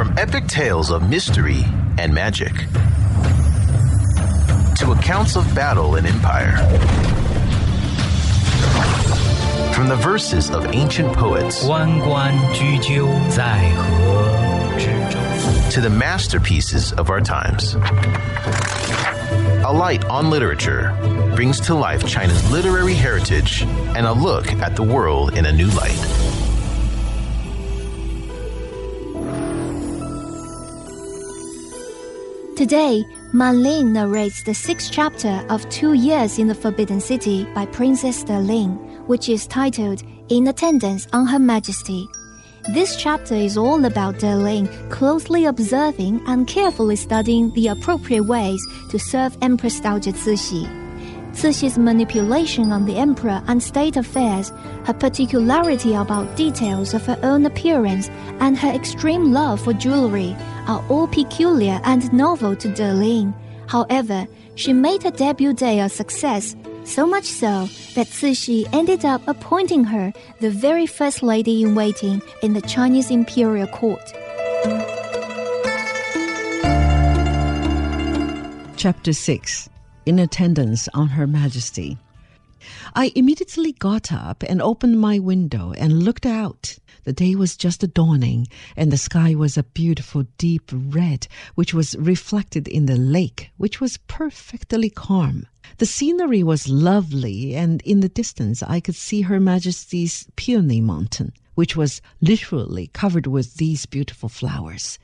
From epic tales of mystery and magic to accounts of battle and empire. From the verses of ancient poets 关关雎鸠，在河之洲。 to the masterpieces of our times. A Light on Literature brings to life China's literary heritage and a look at the world in a new light. Today, Man Ling narrates the sixth chapter of Two Years in the Forbidden City by Princess De Ling, which is titled In Attendance on Her Majesty. This chapter is all about De Ling closely observing and carefully studying the appropriate ways to serve Empress Dowager Cixi. Cixi's manipulation on the emperor and state affairs, her particularity about details of her own appearance, and her extreme love for jewelry are all peculiar and novel to De Ling. However, she made her debut day a success, so much so that Cixi ended up appointing her the very first lady in waiting in the Chinese imperial court. Chapter 6 In Attendance on Her Majesty. I immediately got up and opened my window and looked out. The day was just dawning, and the sky was a beautiful deep red, which was reflected in the lake, which was perfectly calm. The scenery was lovely, and in the distance I could see Her Majesty's Peony Mountain, which was literally covered with these beautiful flowers.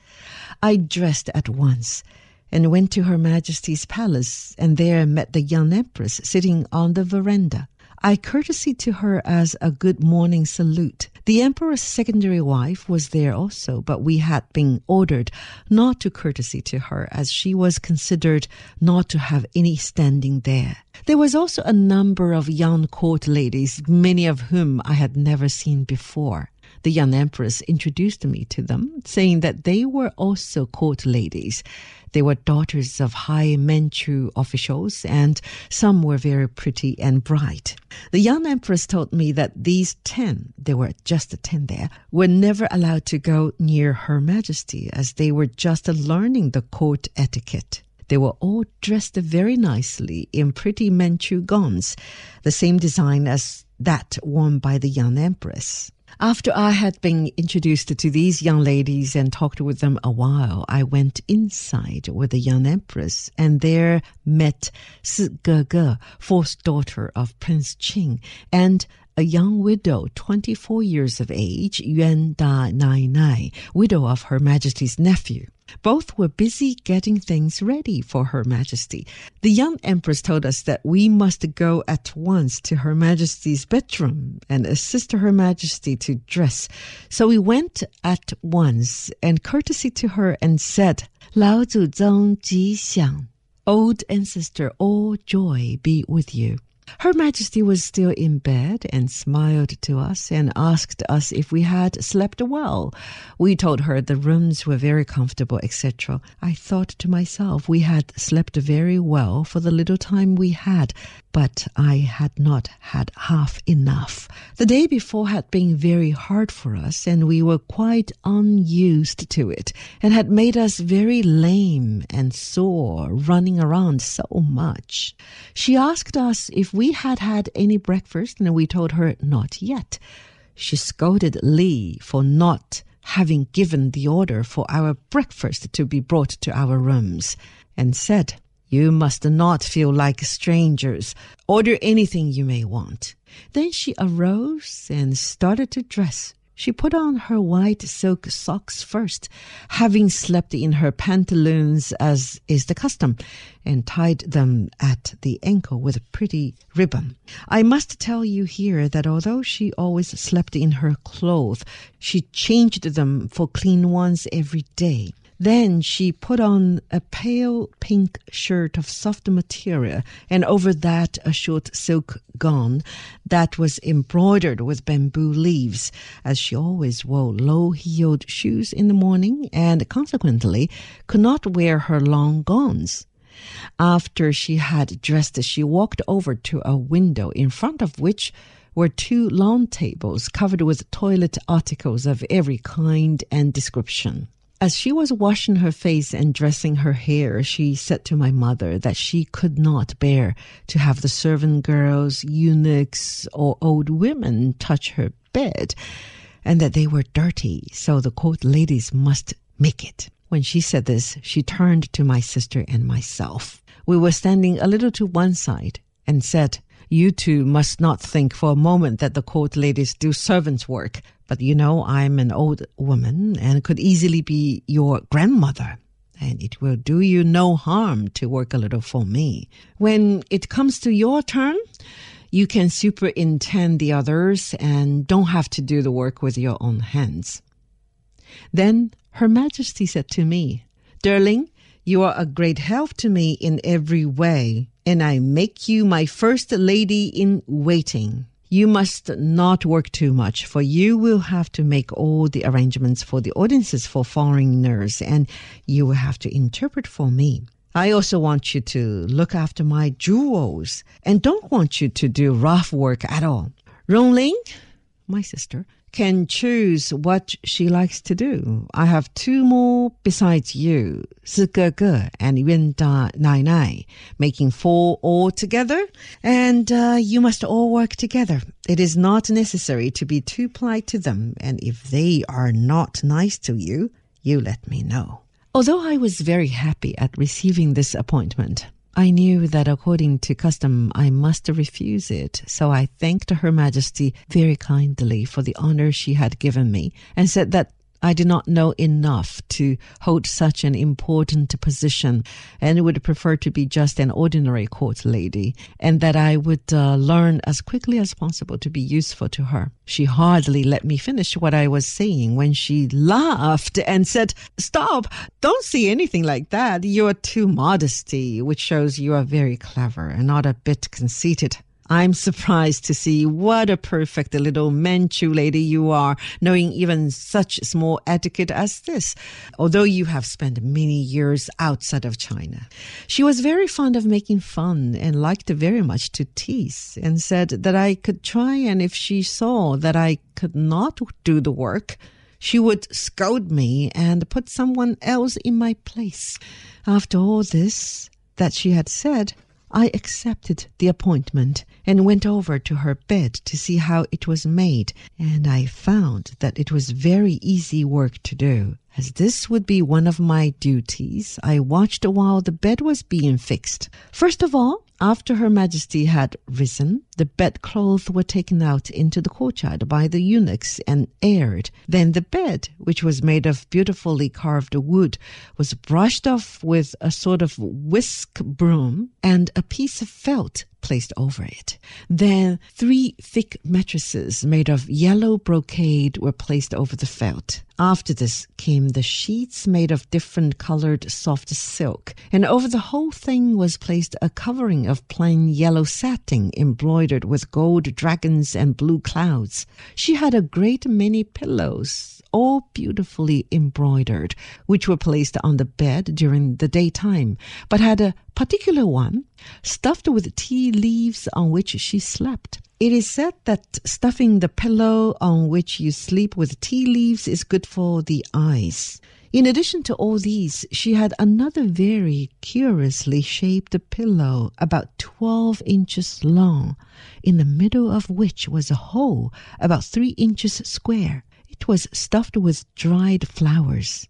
I dressed at once and went to Her Majesty's palace, and there met the young Empress sitting on the veranda. I courtesied to her as a good morning salute. The Emperor's secondary wife was there also, but we had been ordered not to courtesy to her as she was considered not to have any standing there. There was also a number of young court ladies, many of whom I had never seen before. The young empress introduced me to them, saying that they were also court ladies. They were daughters of high Manchu officials, and some were very pretty and bright. The young empress told me that these ten, there were just ten there, were never allowed to go near Her Majesty as they were just learning the court etiquette. They were all dressed very nicely in pretty Manchu gowns, the same design as that worn by the young empress. After I had been introduced to these young ladies and talked with them a while, I went inside with the young empress and there met Si Gege, fourth daughter of Prince Qing, and a young widow, 24 years of age, Yuan Da Nai Nai, widow of Her Majesty's nephew. Both were busy getting things ready for Her Majesty. The young Empress told us that we must go at once to Her Majesty's bedroom and assist Her Majesty to dress. So we went at once and courtesy to her and said, 老祖宗吉祥. Old ancestor, all joy be with you. Her Majesty was still in bed and smiled to us and asked us if we had slept well. We told her the rooms were very comfortable, etc. I thought to myself we had slept very well for the little time we had, but I had not had half enough. The day before had been very hard for us, and we were quite unused to it, and had made us very lame and sore, running around so much. She asked us if we had had any breakfast, and we told her not yet. She scolded Lee for not having given the order for our breakfast to be brought to our rooms, and said, you must not feel like strangers. Order anything you may want. Then she arose and started to dress. She put on her white silk socks first, having slept in her pantaloons as is the custom, and tied them at the ankle with a pretty ribbon. I must tell you here that although she always slept in her clothes, she changed them for clean ones every day. Then she put on a pale pink shirt of soft material, and over that a short silk gown that was embroidered with bamboo leaves, as she always wore low heeled shoes in the morning and consequently could not wear her long gowns. After she had dressed, she walked over to a window in front of which were two long tables covered with toilet articles of every kind and description. As she was washing her face and dressing her hair, she said to my mother that she could not bear to have the servant girls, eunuchs, or old women touch her bed, and that they were dirty, so the court ladies must make it. When she said this, she turned to my sister and myself. We were standing a little to one side and said, You two must not think for a moment that the court ladies do servants' work. But you know, I'm an old woman and could easily be your grandmother. And it will do you no harm to work a little for me. When it comes to your turn, you can superintend the others and don't have to do the work with your own hands. Then Her Majesty said to me, Darling, you are a great help to me in every way, and I make you my first lady in waiting. You must not work too much, for you will have to make all the arrangements for the audiences for foreigners, and you will have to interpret for me. I also want you to look after my jewels, and don't want you to do rough work at all. Rongling, my sister, can choose what she likes to do. I have two more besides you, Sigege and Yuan Da Nai Nai, making four altogether. And uh, you must all work together. It is not necessary to be too polite to them. And if they are not nice to you, you let me know. Although I was very happy at receiving this appointment, I knew that according to custom I must refuse it, so I thanked Her Majesty very kindly for the honor she had given me and said that I did not know enough to hold such an important position and would prefer to be just an ordinary court lady, and that I would uh, learn as quickly as possible to be useful to her. She hardly let me finish what I was saying when she laughed and said, Stop! Don't say anything like that. You are too modesty, which shows you are very clever and not a bit conceited. I'm surprised to see what a perfect little Manchu lady you are, knowing even such small etiquette as this, although you have spent many years outside of China. She was very fond of making fun and liked very much to tease and said that I could try and if she saw that I could not do the work, she would scold me and put someone else in my place. After all this that she had said, I accepted the appointment and went over to her bed to see how it was made, and I found that it was very easy work to do. As this would be one of my duties, I watched while the bed was being fixed. First of all, after Her Majesty had risen, the bedclothes were taken out into the courtyard by the eunuchs and aired. Then the bed, which was made of beautifully carved wood, was brushed off with a sort of whisk broom and a piece of felt placed over it. Then three thick mattresses made of yellow brocade were placed over the felt. After this came the sheets made of different colored soft silk, and over the whole thing was placed a covering of plain yellow satin embroidered with gold dragons and blue clouds. She had a great many pillows, all beautifully embroidered, which were placed on the bed during the daytime, but had a particular one stuffed with tea leaves on which she slept. It is said that stuffing the pillow on which you sleep with tea leaves is good for the eyes. In addition to all these, she had another very curiously shaped pillow about 12 inches long, in the middle of which was a hole about 3 inches square. It was stuffed with dried flowers.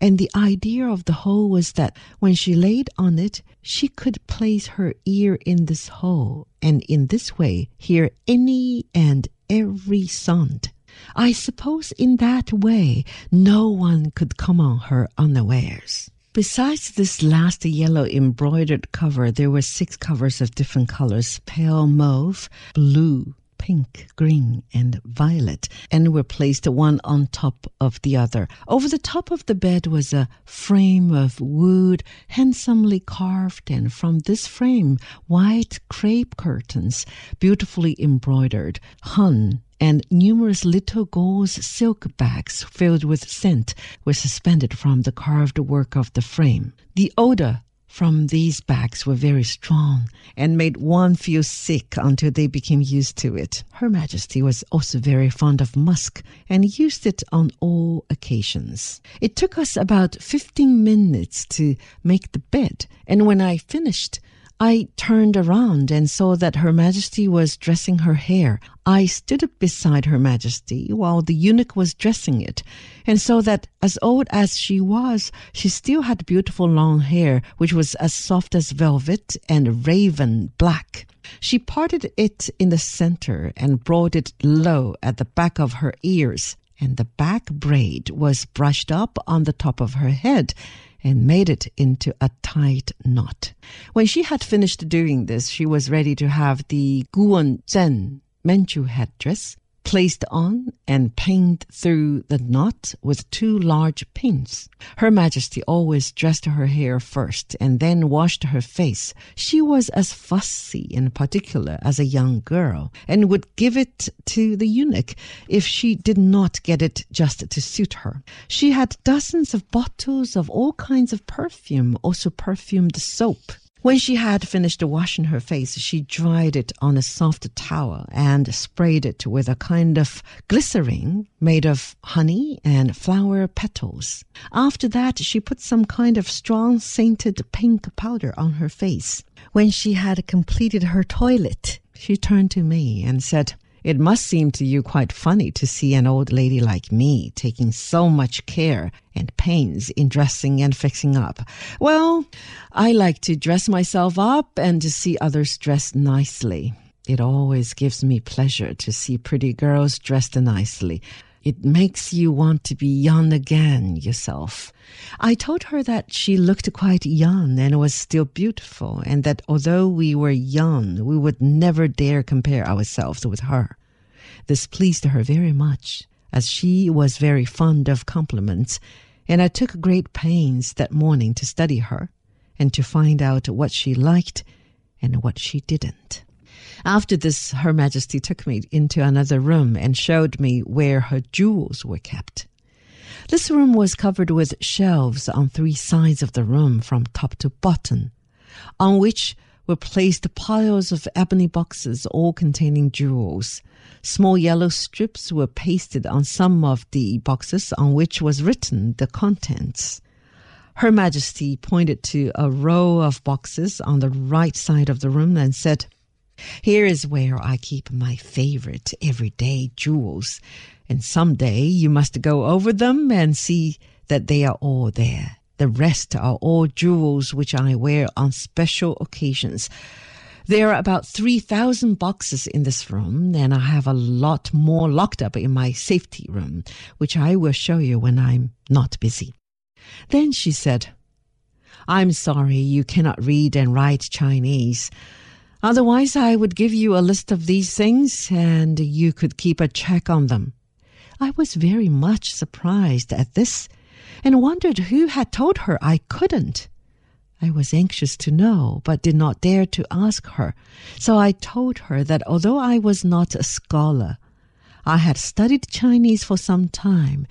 And the idea of the hole was that when she laid on it, she could place her ear in this hole and in this way hear any and every sound. I suppose in that way no one could come on her unawares. Besides this last yellow embroidered cover, there were six covers of different colors pale mauve, blue, pink, green, and violet, and were placed one on top of the other. Over the top of the bed was a frame of wood handsomely carved, and from this frame, white crepe curtains, beautifully embroidered, hung and numerous little gauze silk bags filled with scent were suspended from the carved work of the frame. The odor from these bags were very strong and made one feel sick until they became used to it. Her Majesty was also very fond of musk and used it on all occasions. It took us about 15 minutes to make the bed, and when I finished, I turned around and saw that Her Majesty was dressing her hair. I stood up beside Her Majesty while the eunuch was dressing it, and saw that as old as she was, she still had beautiful long hair, which was as soft as velvet and raven black. She parted it in the center and brought it low at the back of her ears, and the back braid was brushed up on the top of her head and made it into a tight knot. When she had finished doing this, she was ready to have the Guan Zhen Manchu headdress placed on and pinned through the knot with two large pins. Her Majesty always dressed her hair first and then washed her face. She was as fussy and particular as a young girl and would give it to the eunuch if she did not get it just to suit her. She had dozens of bottles of all kinds of perfume, also perfumed soap. When she had finished washing her face, she dried it on a soft towel and sprayed it with a kind of glycerine made of honey and flower petals. After that, she put some kind of strong scented pink powder on her face. When she had completed her toilet, she turned to me and said, it must seem to you quite funny to see an old lady like me taking so much care and pains in dressing and fixing up. Well, I like to dress myself up and to see others dressed nicely. It always gives me pleasure to see pretty girls dressed nicely. It makes you want to be young again yourself. I told her that she looked quite young and was still beautiful, and that although we were young, we would never dare compare ourselves with her. This pleased her very much, as she was very fond of compliments, and I took great pains that morning to study her and to find out what she liked and what she didn't. After this, Her Majesty took me into another room and showed me where her jewels were kept. This room was covered with shelves on three sides of the room from top to bottom, on which were placed piles of ebony boxes, all containing jewels. Small yellow strips were pasted on some of the boxes on which was written the contents. Her Majesty pointed to a row of boxes on the right side of the room and said, here is where I keep my favorite everyday jewels, and some day you must go over them and see that they are all there. The rest are all jewels which I wear on special occasions. There are about 3,000 boxes in this room, and I have a lot more locked up in my safety room, which I will show you when I'm not busy. Then she said, I'm sorry you cannot read and write Chinese. Otherwise, I would give you a list of these things and you could keep a check on them. I was very much surprised at this and wondered who had told her I couldn't. I was anxious to know, but did not dare to ask her. So I told her that although I was not a scholar, I had studied Chinese for some time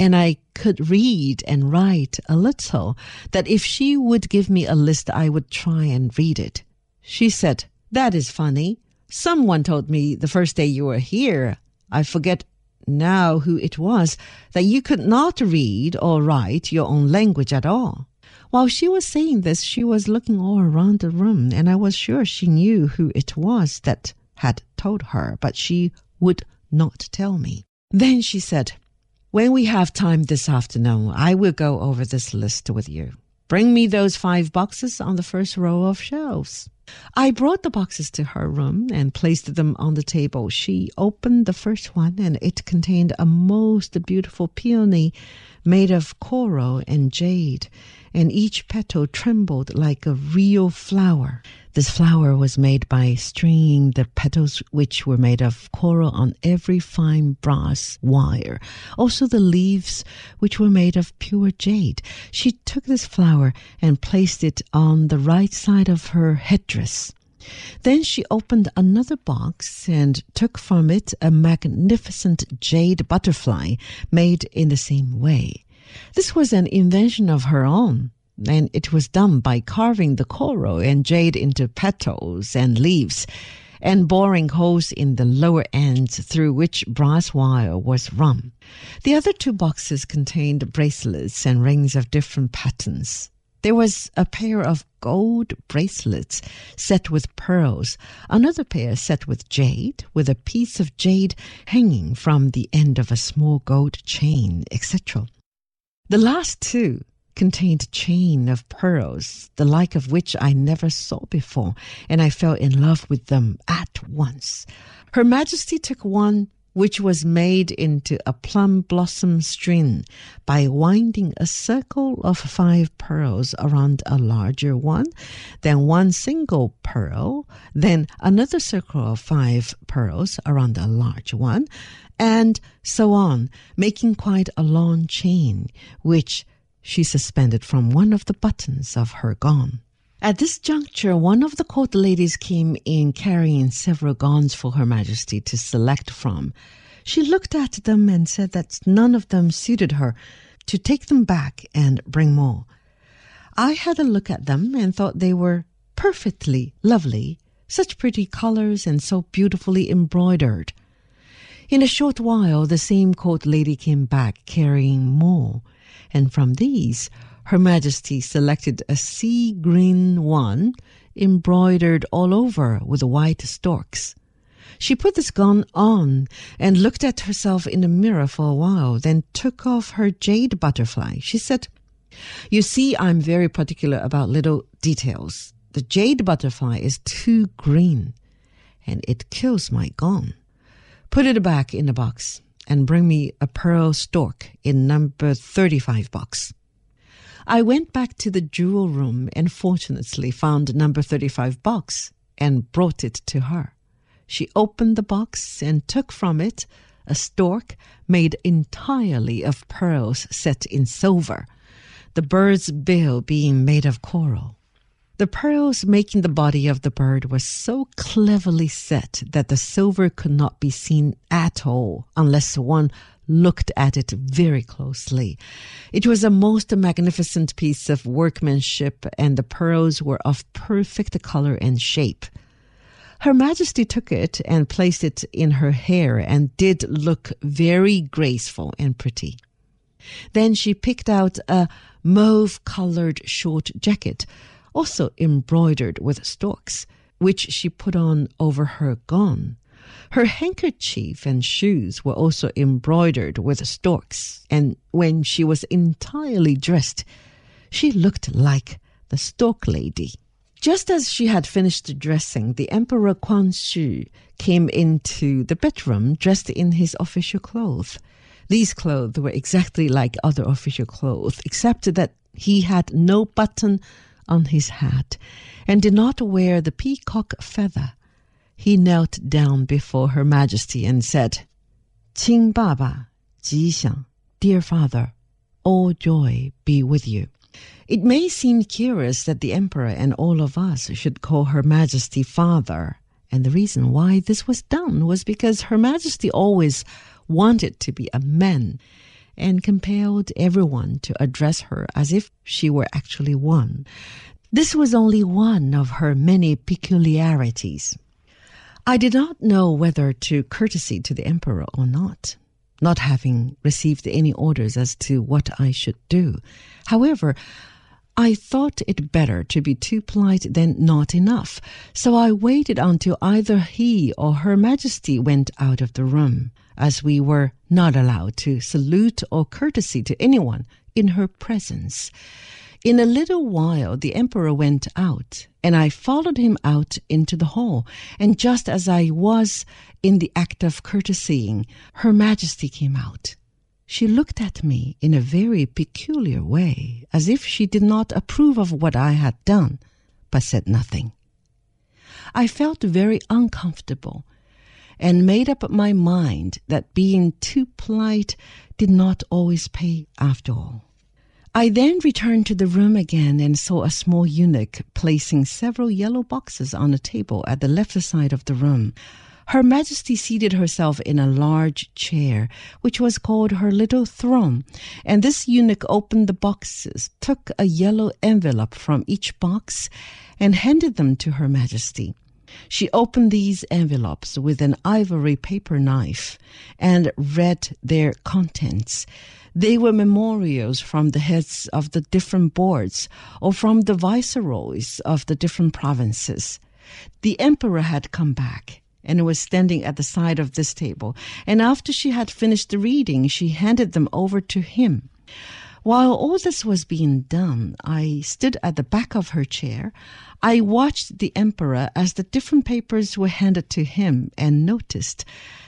and I could read and write a little, that if she would give me a list, I would try and read it. She said, that is funny. Someone told me the first day you were here, I forget now who it was, that you could not read or write your own language at all. While she was saying this, she was looking all around the room, and I was sure she knew who it was that had told her, but she would not tell me. Then she said, When we have time this afternoon, I will go over this list with you. Bring me those five boxes on the first row of shelves. I brought the boxes to her room and placed them on the table. She opened the first one and it contained a most beautiful peony made of coral and jade, and each petal trembled like a real flower. This flower was made by stringing the petals, which were made of coral, on every fine brass wire. Also, the leaves, which were made of pure jade. She took this flower and placed it on the right side of her Then she opened another box and took from it a magnificent jade butterfly made in the same way. This was an invention of her own. and it was done by carving the coral and jade into petals and leaves and boring holes in the lower ends through which brass wire was run. The other two boxes contained bracelets and rings of different patterns. There was a pair of gold bracelets set with pearls, another pair set with jade, with a piece of jade hanging from the end of a small gold chain, etc. The last two contained a chain of pearls, the like of which I never saw before, and I fell in love with them at once. Her Majesty took one which was made into a plum blossom string by winding a circle of five pearls around a larger one, then one single pearl, then another circle of five pearls around a large one, and so on, making quite a long chain, which she suspended from one of the buttons of her gown. At this juncture, one of the court ladies came in carrying several gowns for Her Majesty to select from. She looked at them and said that none of them suited her, to take them back and bring more. I had a look at them and thought they were perfectly lovely, such pretty colors and so beautifully embroidered. In a short while, the same court lady came back carrying more, and from these her Majesty selected a sea green one embroidered all over with white storks. She put this gown on and looked at herself in the mirror for a while, then took off her jade butterfly. She said, You see, I'm very particular about little details. The jade butterfly is too green and it kills my gown. Put it back in the box and bring me a pearl stork in number 35 box. I went back to the jewel room and fortunately found number 35 box and brought it to her. She opened the box and took from it a stork made entirely of pearls set in silver, the bird's bill being made of coral. The pearls making the body of the bird was so cleverly set that the silver could not be seen at all unless one looked at it very closely. It was a most magnificent piece of workmanship, and the pearls were of perfect color and shape. Her Majesty took it and placed it in her hair and did look very graceful and pretty. Then she picked out a mauve colored short jacket, also embroidered with storks, which she put on over her gown. Her handkerchief and shoes were also embroidered with storks, and when she was entirely dressed, she looked like the stork lady. Just as she had finished dressing, the Emperor Guangxu came into the bedroom dressed in his official clothes. These clothes were exactly like other official clothes, except that he had no button on his hat and did not wear the peacock feather. He knelt down before Her Majesty and said, Qing Baba, Ji dear father, all joy be with you. It may seem curious that the emperor and all of us should call Her Majesty Father, and the reason why this was done was because Her Majesty always wanted to be a man and compelled everyone to address her as if she were actually one. This was only one of her many peculiarities. I did not know whether to courtesy to the emperor or not, not having received any orders as to what I should do. However, I thought it better to be too polite than not enough, so I waited until either he or Her Majesty went out of the room, as we were not allowed to salute or courtesy to anyone in her presence. In a little while, the Emperor went out, and I followed him out into the hall. And just as I was in the act of courtesying, Her Majesty came out. She looked at me in a very peculiar way, as if she did not approve of what I had done, but said nothing. I felt very uncomfortable and made up my mind that being too polite did not always pay after all. I then returned to the room again and saw a small eunuch placing several yellow boxes on a table at the left side of the room. Her Majesty seated herself in a large chair, which was called her little throne, and this eunuch opened the boxes, took a yellow envelope from each box, and handed them to Her Majesty. She opened these envelopes with an ivory paper knife and read their contents. They were memorials from the heads of the different boards or from the viceroys of the different provinces. The emperor had come back and was standing at the side of this table. And after she had finished the reading, she handed them over to him. While all this was being done, I stood at the back of her chair. I watched the emperor as the different papers were handed to him and noticed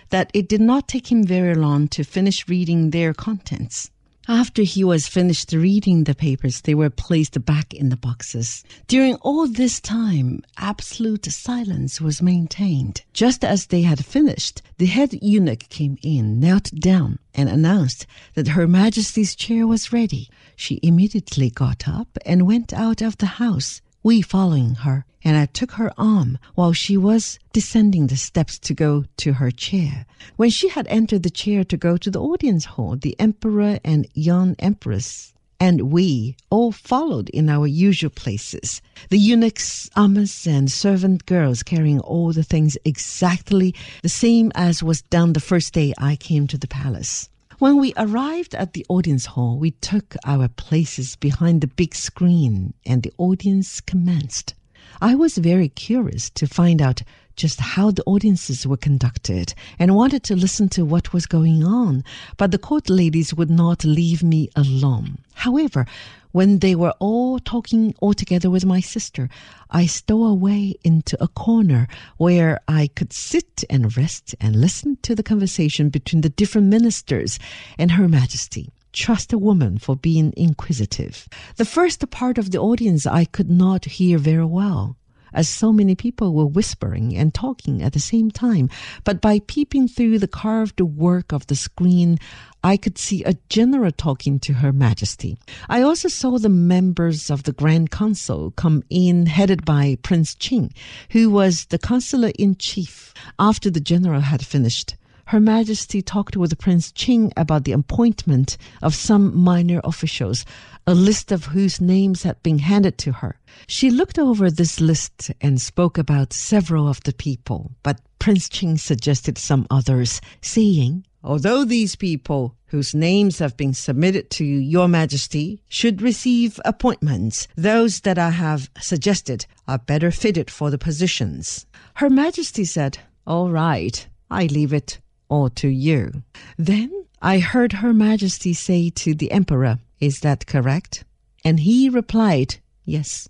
that it did not take him very long to finish reading their contents. After he was finished reading the papers, they were placed back in the boxes. During all this time, absolute silence was maintained. Just as they had finished, the head eunuch came in, knelt down, and announced that Her Majesty's chair was ready. She immediately got up and went out of the house, we following her, and I took her arm while she was descending the steps to go to her chair. When she had entered the chair to go to the audience hall, the emperor and young empress and we all followed in our usual places. The eunuchs, amas, and servant girls carrying all the things exactly the same as was done the first day I came to the palace. When we arrived at the audience hall, we took our places behind the big screen and the audience commenced. I was very curious to find out just how the audiences were conducted and wanted to listen to what was going on, but the court ladies would not leave me alone. However, when they were all talking all together with my sister, I stole away into a corner where I could sit and rest and listen to the conversation between the different ministers and Her Majesty. Trust a woman for being inquisitive. The first part of the audience I could not hear very well as so many people were whispering and talking at the same time. But by peeping through the carved work of the screen, I could see a general talking to Her Majesty. I also saw the members of the Grand Council come in, headed by Prince Ching, who was the Counselor in Chief. After the general had finished, her Majesty talked with Prince Ching about the appointment of some minor officials, a list of whose names had been handed to her. She looked over this list and spoke about several of the people, but Prince Ching suggested some others, saying, Although these people whose names have been submitted to your majesty should receive appointments, those that I have suggested are better fitted for the positions. Her majesty said, All right, I leave it or to you. Then I heard Her Majesty say to the Emperor, Is that correct? And he replied, Yes.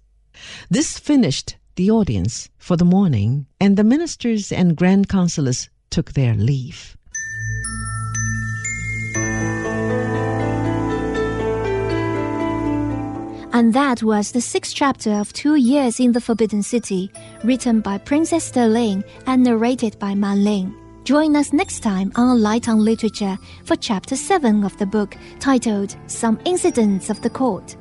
This finished the audience for the morning, and the ministers and grand councillors took their leave. And that was the sixth chapter of Two Years in the Forbidden City, written by Princess Ling and narrated by Man Ling. Join us next time on Light on Literature for Chapter 7 of the book titled Some Incidents of the Court.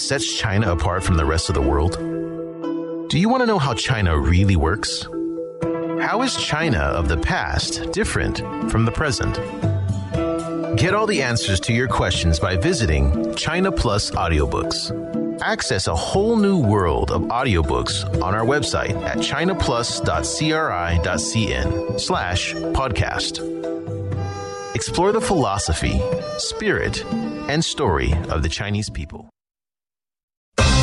Sets China apart from the rest of the world? Do you want to know how China really works? How is China of the past different from the present? Get all the answers to your questions by visiting China Plus Audiobooks. Access a whole new world of audiobooks on our website at chinaplus.cri.cn slash podcast. Explore the philosophy, spirit, and story of the Chinese people.